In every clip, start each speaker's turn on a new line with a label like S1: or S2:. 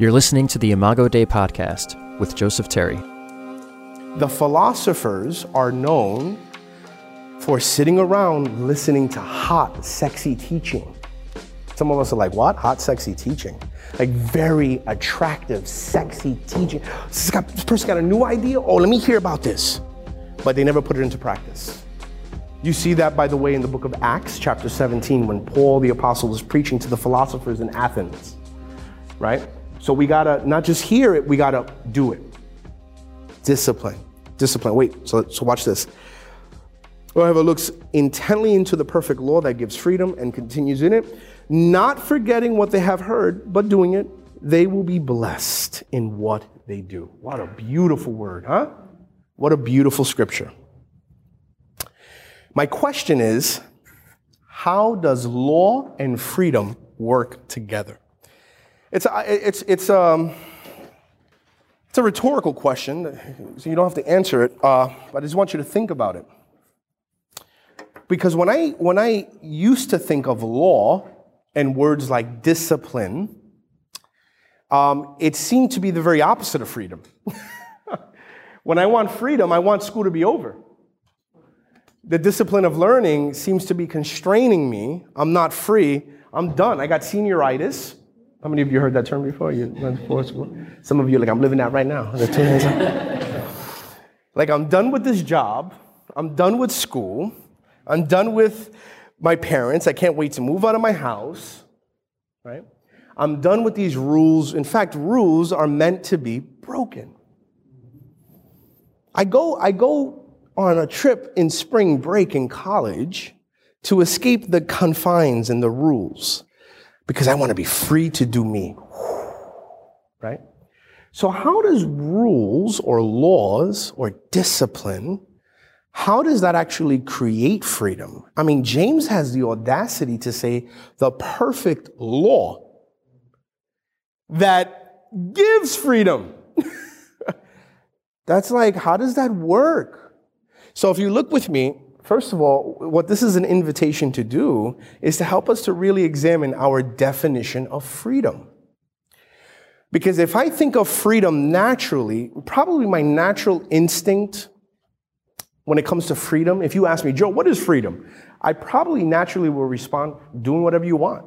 S1: You're listening to the Imago Dei podcast with Joseph Terry.
S2: The philosophers are known for sitting around listening to hot, sexy teaching. Some of us are like, what? Hot, sexy teaching. Like very attractive, sexy teaching. This, got, this person got a new idea. Oh, let me hear about this. But they never put it into practice. You see that, by the way, in the book of Acts, chapter 17, when Paul the apostle was preaching to the philosophers in Athens, right? So we gotta not just hear it, we gotta do it. Discipline. Discipline. Wait, so, so watch this. Whoever looks intently into the perfect law that gives freedom and continues in it, not forgetting what they have heard, but doing it, they will be blessed in what they do. What a beautiful word, huh? What a beautiful scripture. My question is how does law and freedom work together? It's, it's, it's, um, it's a rhetorical question, so you don't have to answer it, uh, but I just want you to think about it. Because when I, when I used to think of law and words like discipline, um, it seemed to be the very opposite of freedom. when I want freedom, I want school to be over. The discipline of learning seems to be constraining me. I'm not free. I'm done. I got senioritis. How many of you heard that term before? You? Some of you like, I'm living that right now. like, I'm done with this job. I'm done with school. I'm done with my parents. I can't wait to move out of my house. Right? I'm done with these rules. In fact, rules are meant to be broken. I go, I go on a trip in spring break in college to escape the confines and the rules because I want to be free to do me. Right? So, how does rules or laws or discipline, how does that actually create freedom? I mean, James has the audacity to say the perfect law that gives freedom. That's like, how does that work? So, if you look with me, First of all, what this is an invitation to do is to help us to really examine our definition of freedom. Because if I think of freedom naturally, probably my natural instinct when it comes to freedom, if you ask me, Joe, what is freedom? I probably naturally will respond, doing whatever you want.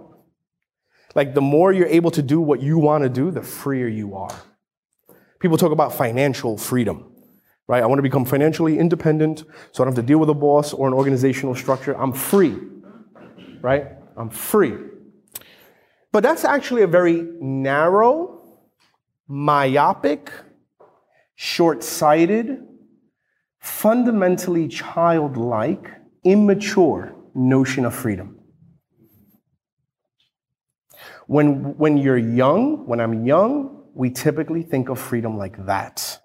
S2: Like the more you're able to do what you want to do, the freer you are. People talk about financial freedom right? I want to become financially independent so I don't have to deal with a boss or an organizational structure. I'm free, right? I'm free. But that's actually a very narrow, myopic, short sighted, fundamentally childlike, immature notion of freedom. When, when you're young, when I'm young, we typically think of freedom like that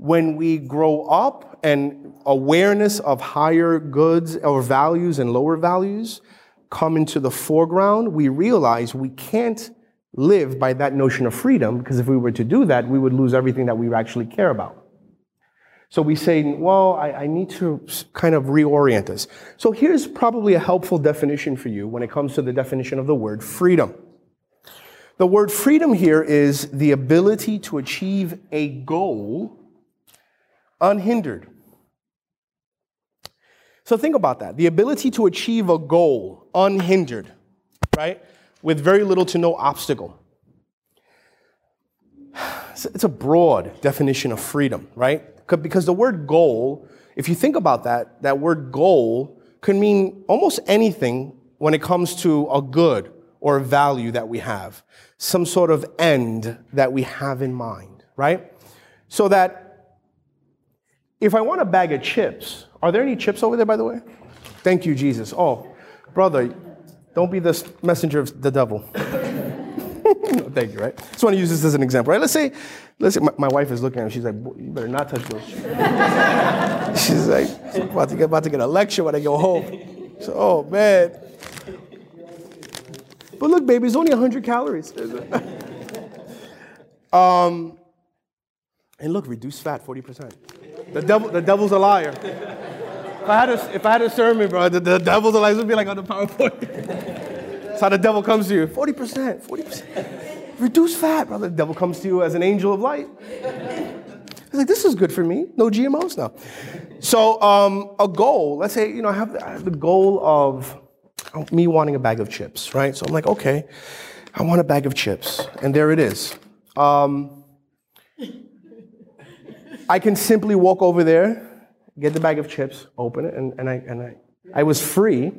S2: when we grow up and awareness of higher goods or values and lower values come into the foreground, we realize we can't live by that notion of freedom because if we were to do that, we would lose everything that we actually care about. So we say, well, I, I, need to kind of reorient this. So here's probably a helpful definition for you when it comes to the definition of the word freedom. The word freedom here is the ability to achieve a goal unhindered. So think about that the ability to achieve a goal unhindered, right? With very little to no obstacle. It's a broad definition of freedom, right? Because the word goal, if you think about that, that word goal could mean almost anything when it comes to a good or a value that we have, some sort of end that we have in mind, right? So that if I want a bag of chips, are there any chips over there, by the way? Thank you, Jesus. Oh, brother, don't be the messenger of the devil. Thank you, right? Just want to use this as an example, right? Let's say, let's say my, my wife is looking at me. She's like, you better not touch those. She's like, I'm about to, get, about to get a lecture when I go home. So, oh, man. But look, baby, it's only 100 calories. um, and look, reduce fat 40%. The devil, the devil's a liar. If I had a, if I had a sermon, bro, the, the devil's a liar. It would be like on the PowerPoint. That's how the devil comes to you. 40%, 40%, reduce fat, brother. The devil comes to you as an angel of light. He's like, this is good for me. No GMOs now. So um, a goal, let's say, you know, I have, the, I have the goal of me wanting a bag of chips, right? So I'm like, okay, I want a bag of chips. And there it is. Um, I can simply walk over there, get the bag of chips, open it, and, and, I, and I, I was free,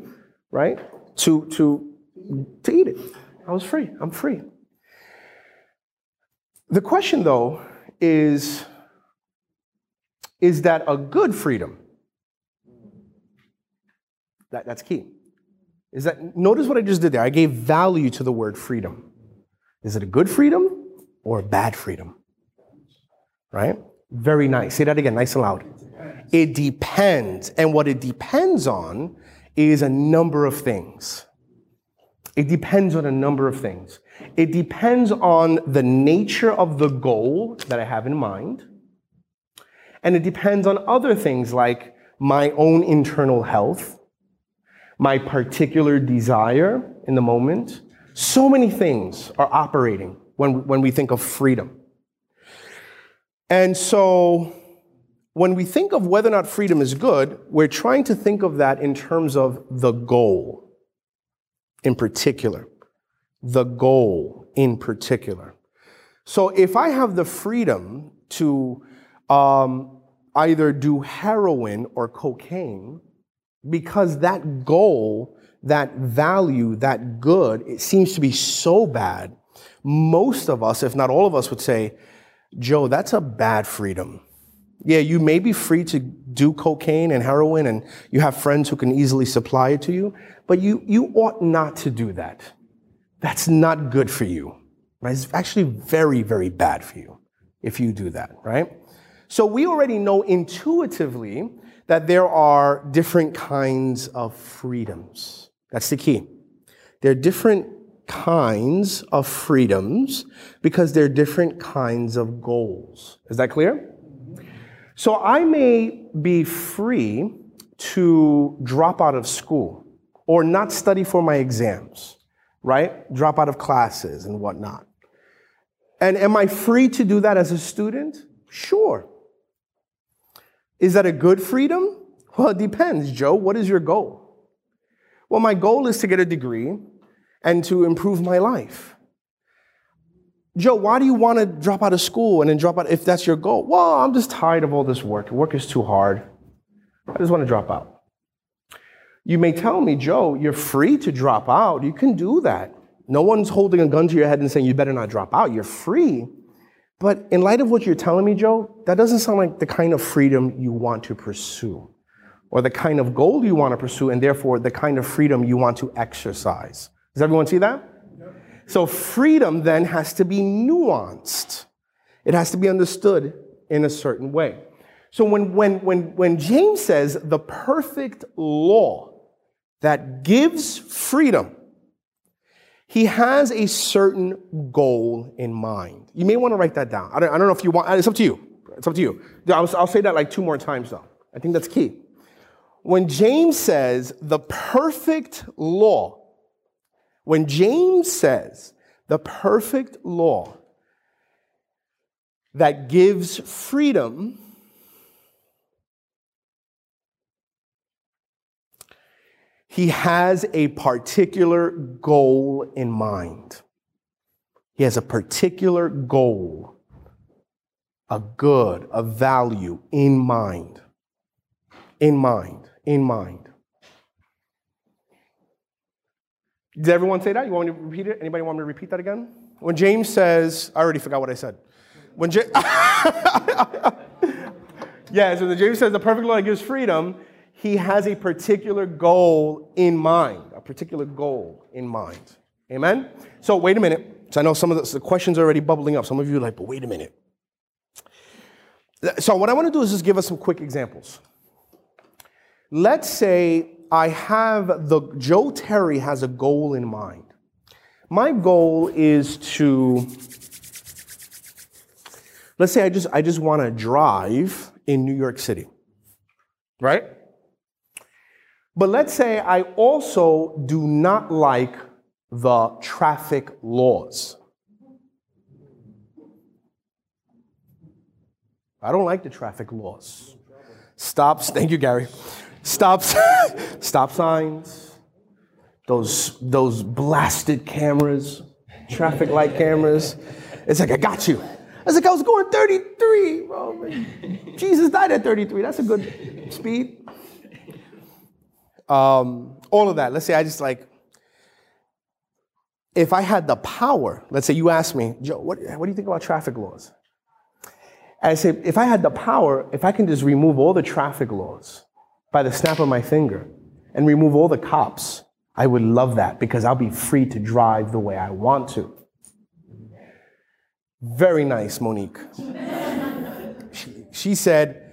S2: right, to, to, to eat it. I was free. I'm free. The question, though, is is that a good freedom? That, that's key. Is that notice what I just did there? I gave value to the word freedom. Is it a good freedom or a bad freedom? Right? Very nice. Say that again, nice and loud. It depends. And what it depends on is a number of things. It depends on a number of things. It depends on the nature of the goal that I have in mind. And it depends on other things like my own internal health, my particular desire in the moment. So many things are operating when, when we think of freedom. And so when we think of whether or not freedom is good, we're trying to think of that in terms of the goal in particular. The goal in particular. So if I have the freedom to um, either do heroin or cocaine, because that goal, that value, that good, it seems to be so bad, most of us, if not all of us, would say, Joe, that's a bad freedom. Yeah, you may be free to do cocaine and heroin, and you have friends who can easily supply it to you, but you, you ought not to do that. That's not good for you. Right? It's actually very, very bad for you if you do that, right? So we already know intuitively that there are different kinds of freedoms. That's the key. There are different kinds of freedoms because they're different kinds of goals. Is that clear? So I may be free to drop out of school or not study for my exams, right? Drop out of classes and whatnot. And am I free to do that as a student? Sure. Is that a good freedom? Well, it depends, Joe. What is your goal? Well, my goal is to get a degree and to improve my life. Joe, why do you want to drop out of school and then drop out if that's your goal? Well, I'm just tired of all this work. Work is too hard. I just want to drop out. You may tell me, Joe, you're free to drop out. You can do that. No one's holding a gun to your head and saying you better not drop out. You're free. But in light of what you're telling me, Joe, that doesn't sound like the kind of freedom you want to pursue or the kind of goal you want to pursue and therefore the kind of freedom you want to exercise. Does everyone see that? So freedom then has to be nuanced. It has to be understood in a certain way. So when, when, when, when James says the perfect law that gives freedom, he has a certain goal in mind. You may want to write that down. I don't, I don't know if you want, it's up to you. It's up to you. I'll, I'll say that like two more times though. I think that's key. When James says the perfect law when James says the perfect law that gives freedom, he has a particular goal in mind. He has a particular goal, a good, a value in mind. In mind, in mind. Did everyone say that? You want me to repeat it? Anybody want me to repeat that again? When James says, I already forgot what I said. When James, yeah, so the James says the perfect law gives freedom, he has a particular goal in mind, a particular goal in mind. Amen? So wait a minute. So I know some of the, the questions are already bubbling up. Some of you are like, but wait a minute. So what I want to do is just give us some quick examples. Let's say I have the Joe Terry has a goal in mind. My goal is to let's say I just I just want to drive in New York City. Right? But let's say I also do not like the traffic laws. I don't like the traffic laws. Stops. Thank you, Gary. Stops, stop signs, those, those blasted cameras, traffic light cameras. It's like, I got you. I was like, I was going 33, bro. Jesus died at 33. That's a good speed. Um, all of that. Let's say I just like, if I had the power, let's say you ask me, Joe, what, what do you think about traffic laws? I say, if I had the power, if I can just remove all the traffic laws by the snap of my finger and remove all the cops, I would love that because I'll be free to drive the way I want to. Very nice, Monique. she, she said,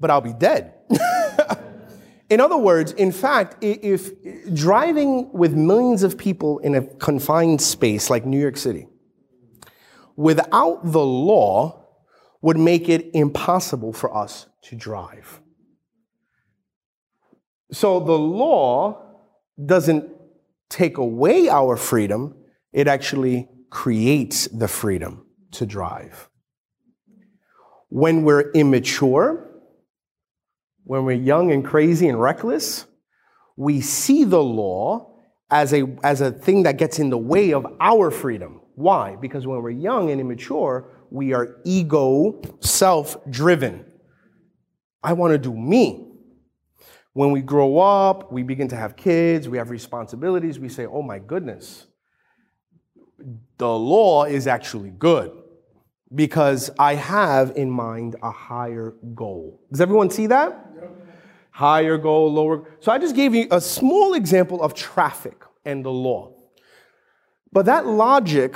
S2: but I'll be dead. in other words, in fact, if driving with millions of people in a confined space like New York City, without the law, would make it impossible for us to drive. So the law doesn't take away our freedom, it actually creates the freedom to drive. When we're immature, when we're young and crazy and reckless, we see the law as a, as a thing that gets in the way of our freedom. Why? Because when we're young and immature, we are ego, self driven. I want to do me. When we grow up, we begin to have kids, we have responsibilities, we say, oh my goodness, the law is actually good because I have in mind a higher goal. Does everyone see that? Higher goal, lower. So I just gave you a small example of traffic and the law. But that logic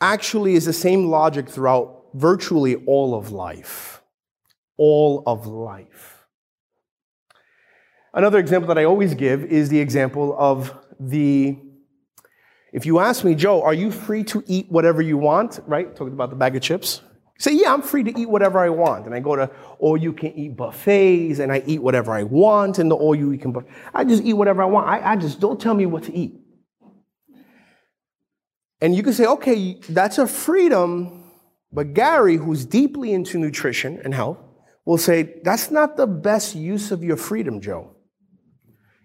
S2: actually is the same logic throughout virtually all of life. All of life. Another example that I always give is the example of the if you ask me, Joe, are you free to eat whatever you want? Right? Talking about the bag of chips. Say, yeah, I'm free to eat whatever I want. And I go to all you can eat buffets and I eat whatever I want and the all you can buffet. I just eat whatever I want. I, I just don't tell me what to eat. And you can say, okay, that's a freedom. But Gary, who's deeply into nutrition and health, will say, that's not the best use of your freedom, Joe.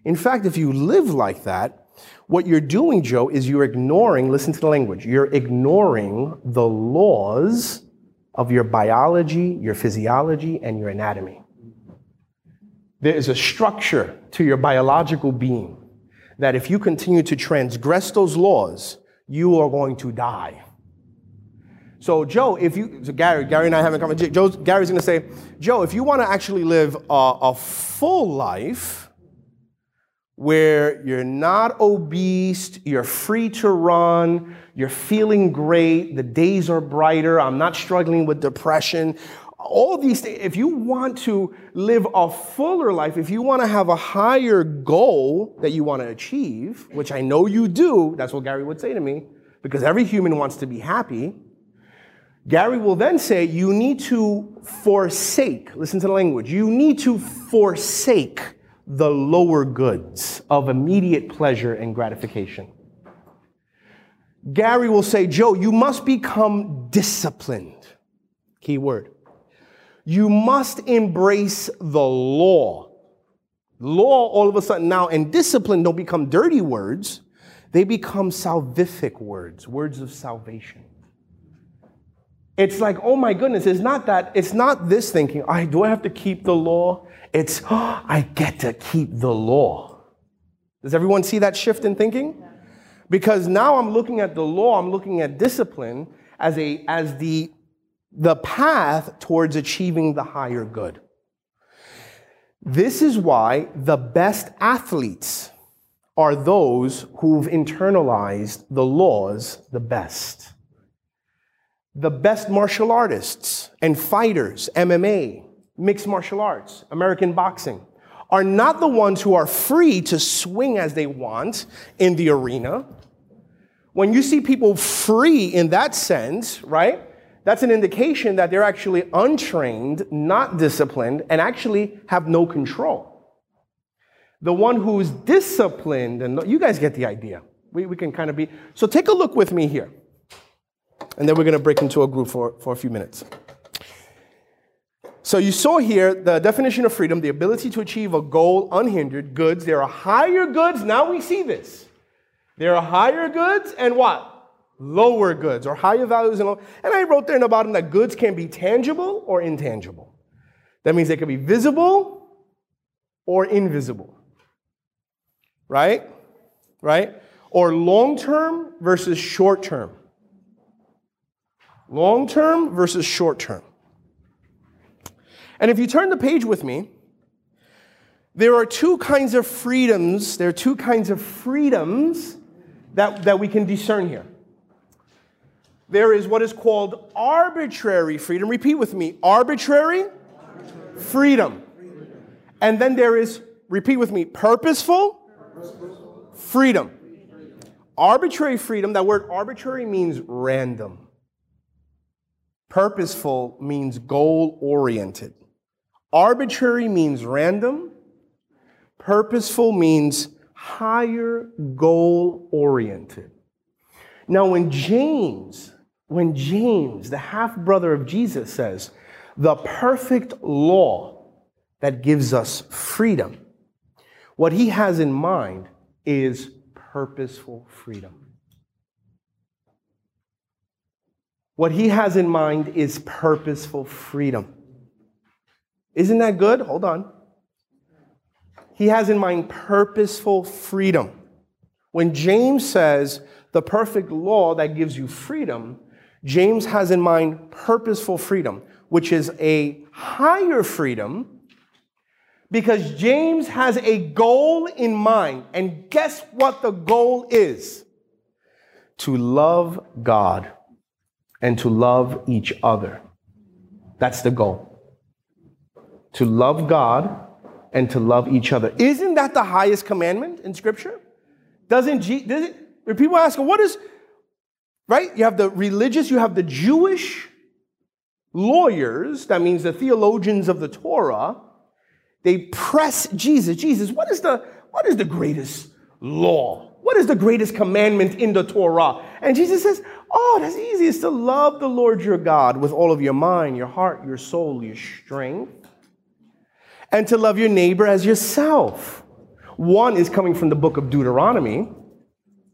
S2: In fact, if you live like that, what you're doing, Joe, is you're ignoring, listen to the language, you're ignoring the laws of your biology, your physiology, and your anatomy. There is a structure to your biological being that if you continue to transgress those laws, you are going to die. So, Joe, if you, so Gary, Gary and I haven't come, Joe, Gary's gonna say, Joe, if you wanna actually live a, a full life, where you're not obese, you're free to run, you're feeling great, the days are brighter, I'm not struggling with depression. All these things, if you want to live a fuller life, if you want to have a higher goal that you want to achieve, which I know you do, that's what Gary would say to me, because every human wants to be happy. Gary will then say, You need to forsake, listen to the language, you need to forsake the lower goods of immediate pleasure and gratification. Gary will say, Joe, you must become disciplined. Key word. You must embrace the law. Law, all of a sudden now, and discipline don't become dirty words, they become salvific words, words of salvation. It's like, oh my goodness, it's not that, it's not this thinking, I do I have to keep the law? It's, oh, I get to keep the law. Does everyone see that shift in thinking? Because now I'm looking at the law, I'm looking at discipline as, a, as the, the path towards achieving the higher good. This is why the best athletes are those who've internalized the laws the best. The best martial artists and fighters, MMA, mixed martial arts, American boxing, are not the ones who are free to swing as they want in the arena. When you see people free in that sense, right, that's an indication that they're actually untrained, not disciplined, and actually have no control. The one who's disciplined, and you guys get the idea. We, we can kind of be. So take a look with me here. And then we're going to break into a group for, for a few minutes. So you saw here the definition of freedom, the ability to achieve a goal unhindered, goods. There are higher goods. Now we see this. There are higher goods and what? Lower goods or higher values and low. And I wrote there in the bottom that goods can be tangible or intangible. That means they can be visible or invisible. Right? Right? Or long term versus short term. Long term versus short term. And if you turn the page with me, there are two kinds of freedoms. There are two kinds of freedoms that, that we can discern here. There is what is called arbitrary freedom. Repeat with me arbitrary, freedom. And then there is, repeat with me, purposeful, freedom. Arbitrary freedom, that word arbitrary means random. Purposeful means goal oriented. Arbitrary means random. Purposeful means higher goal oriented. Now, when James, when James, the half brother of Jesus, says, the perfect law that gives us freedom, what he has in mind is purposeful freedom. What he has in mind is purposeful freedom. Isn't that good? Hold on. He has in mind purposeful freedom. When James says the perfect law that gives you freedom, James has in mind purposeful freedom, which is a higher freedom because James has a goal in mind. And guess what the goal is? To love God and to love each other. That's the goal to love God and to love each other. Isn't that the highest commandment in Scripture? Doesn't Je- does when people ask, what is, right? You have the religious, you have the Jewish lawyers, that means the theologians of the Torah, they press Jesus. Jesus, what is the, what is the greatest law? What is the greatest commandment in the Torah? And Jesus says, Oh, that's easy. It's to love the Lord your God with all of your mind, your heart, your soul, your strength and to love your neighbor as yourself. One is coming from the book of Deuteronomy.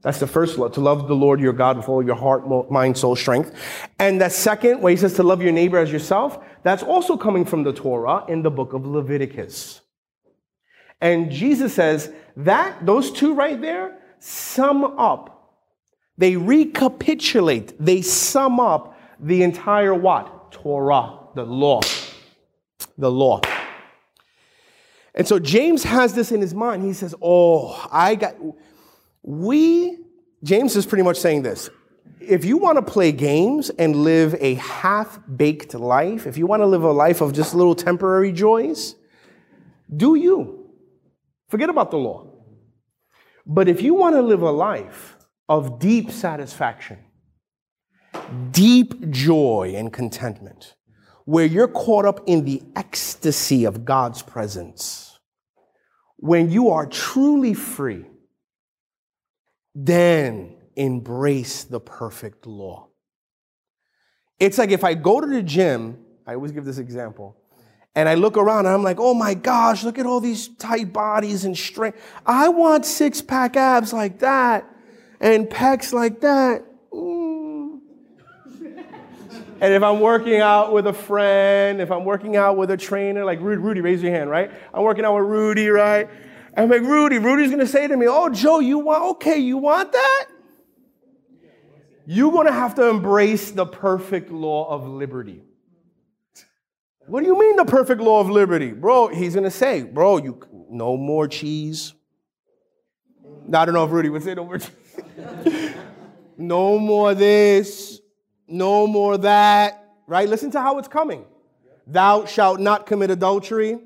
S2: That's the first law, to love the Lord your God with all your heart, mind, soul, strength. And the second, where he says to love your neighbor as yourself, that's also coming from the Torah in the book of Leviticus. And Jesus says that those two right there sum up. They recapitulate, they sum up the entire what? Torah, the law. The law. And so James has this in his mind. He says, Oh, I got, we, James is pretty much saying this. If you want to play games and live a half baked life, if you want to live a life of just little temporary joys, do you. Forget about the law. But if you want to live a life of deep satisfaction, deep joy and contentment, where you're caught up in the ecstasy of God's presence, when you are truly free, then embrace the perfect law. It's like if I go to the gym, I always give this example, and I look around and I'm like, oh my gosh, look at all these tight bodies and strength. I want six pack abs like that and pecs like that. And if I'm working out with a friend, if I'm working out with a trainer, like Rudy, raise your hand, right? I'm working out with Rudy, right? I'm like, Rudy, Rudy's gonna say to me, Oh, Joe, you want, okay, you want that? You're gonna have to embrace the perfect law of liberty. What do you mean the perfect law of liberty? Bro, he's gonna say, Bro, you no more cheese. I don't know if Rudy would say no more cheese. no more this, no more that, right? Listen to how it's coming. Thou shalt not commit adultery.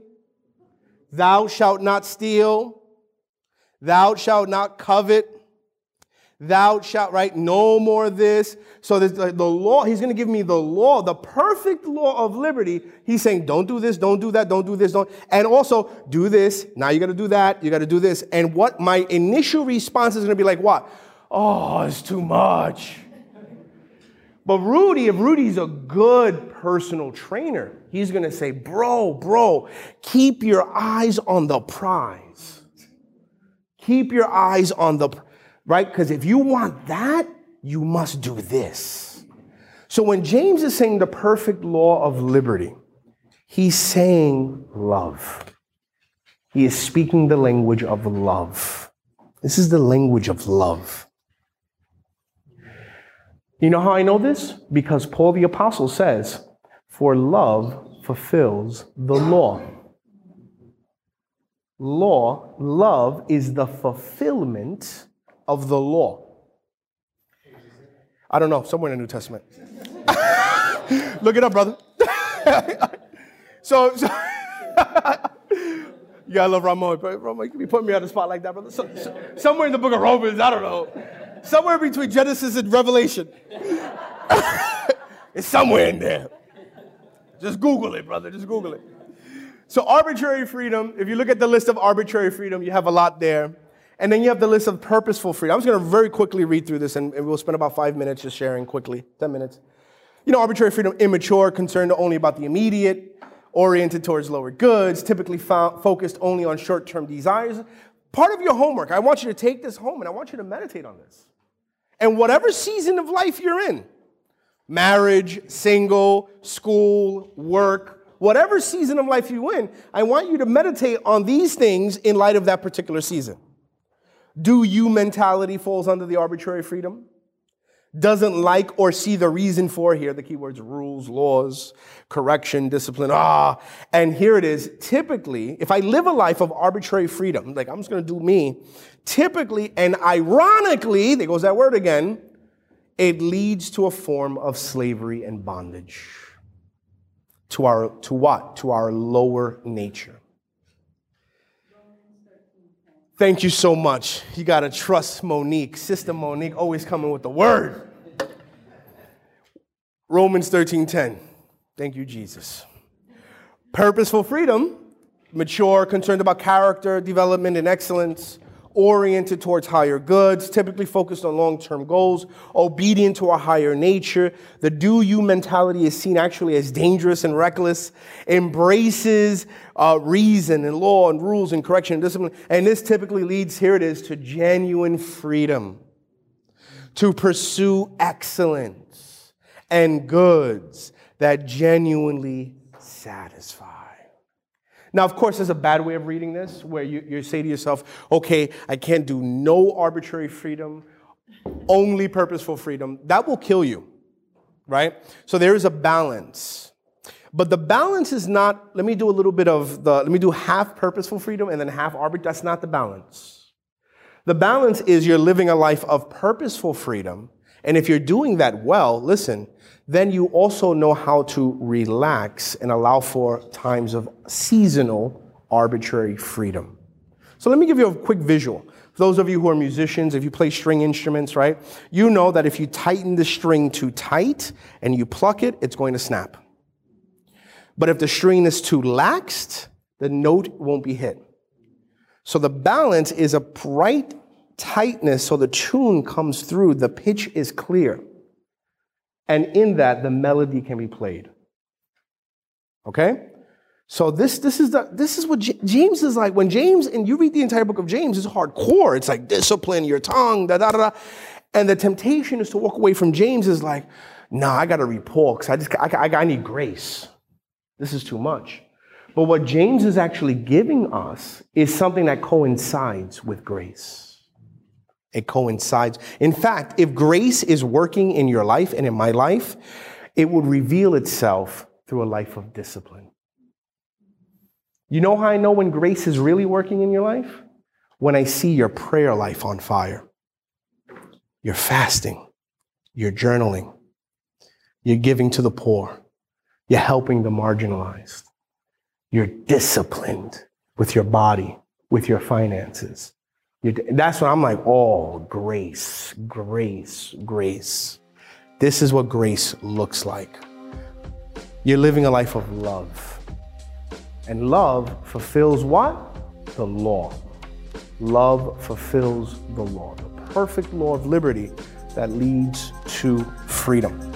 S2: Thou shalt not steal. Thou shalt not covet. Thou shalt, right? No more this. So the, the law, he's going to give me the law, the perfect law of liberty. He's saying, don't do this, don't do that, don't do this, don't. And also, do this. Now you got to do that. You got to do this. And what my initial response is going to be like, what? Oh, it's too much. But Rudy, if Rudy's a good personal trainer, he's going to say, Bro, bro, keep your eyes on the prize. Keep your eyes on the, right? Because if you want that, you must do this. So when James is saying the perfect law of liberty, he's saying love. He is speaking the language of love. This is the language of love. You know how I know this? Because Paul the Apostle says, For love fulfills the law. Law, love is the fulfillment of the law. I don't know, somewhere in the New Testament. Look it up, brother. so, so yeah, I love Ramon. Ramon, you be putting me on the spot like that, brother. So, so, somewhere in the book of Romans, I don't know. Somewhere between Genesis and Revelation. it's somewhere in there. Just Google it, brother. Just Google it. So, arbitrary freedom, if you look at the list of arbitrary freedom, you have a lot there. And then you have the list of purposeful freedom. I'm just going to very quickly read through this, and, and we'll spend about five minutes just sharing quickly 10 minutes. You know, arbitrary freedom, immature, concerned only about the immediate oriented towards lower goods, typically fo- focused only on short term desires. Part of your homework, I want you to take this home and I want you to meditate on this. And whatever season of life you're in marriage, single, school, work, whatever season of life you're in, I want you to meditate on these things in light of that particular season. Do you mentality falls under the arbitrary freedom? Doesn't like or see the reason for here the keywords rules laws correction discipline ah and here it is. Typically if i live a life of arbitrary freedom like i'm just going to do me typically and ironically there goes that word again it leads to a form of slavery and bondage to our to what? To our lower nature Thank you so much. You got to trust Monique. Sister Monique always coming with the word. Romans 13:10. Thank you Jesus. Purposeful freedom, mature, concerned about character development and excellence, oriented towards higher goods, typically focused on long term goals, obedient to a higher nature. The do you mentality is seen actually as dangerous and reckless, embraces uh, reason and law and rules and correction and discipline. And this typically leads, here it is, to genuine freedom, to pursue excellence and goods that genuinely satisfy. Now, of course, there's a bad way of reading this where you, you say to yourself, okay, I can't do no arbitrary freedom, only purposeful freedom. That will kill you, right? So there is a balance. But the balance is not, let me do a little bit of the, let me do half purposeful freedom and then half arbitrary. That's not the balance. The balance is you're living a life of purposeful freedom. And if you're doing that well, listen, then you also know how to relax and allow for times of seasonal arbitrary freedom. So let me give you a quick visual. For those of you who are musicians, if you play string instruments, right, you know that if you tighten the string too tight and you pluck it, it's going to snap. But if the string is too laxed, the note won't be hit. So the balance is a right tightness so the tune comes through, the pitch is clear. And in that, the melody can be played. Okay? So this, this, is, the, this is what J- James is like. When James, and you read the entire book of James, it's hardcore. It's like discipline your tongue, da da da. And the temptation is to walk away from James is like, nah, I got to Paul because I just I, I, I need grace. This is too much. But what James is actually giving us is something that coincides with grace. It coincides. In fact, if grace is working in your life and in my life, it will reveal itself through a life of discipline. You know how I know when grace is really working in your life? When I see your prayer life on fire. You're fasting, you're journaling, you're giving to the poor, you're helping the marginalized, you're disciplined with your body, with your finances that's when I'm like, oh, grace, grace, grace. This is what grace looks like. You're living a life of love. And love fulfills what? The law. Love fulfills the law, the perfect law of liberty that leads to freedom.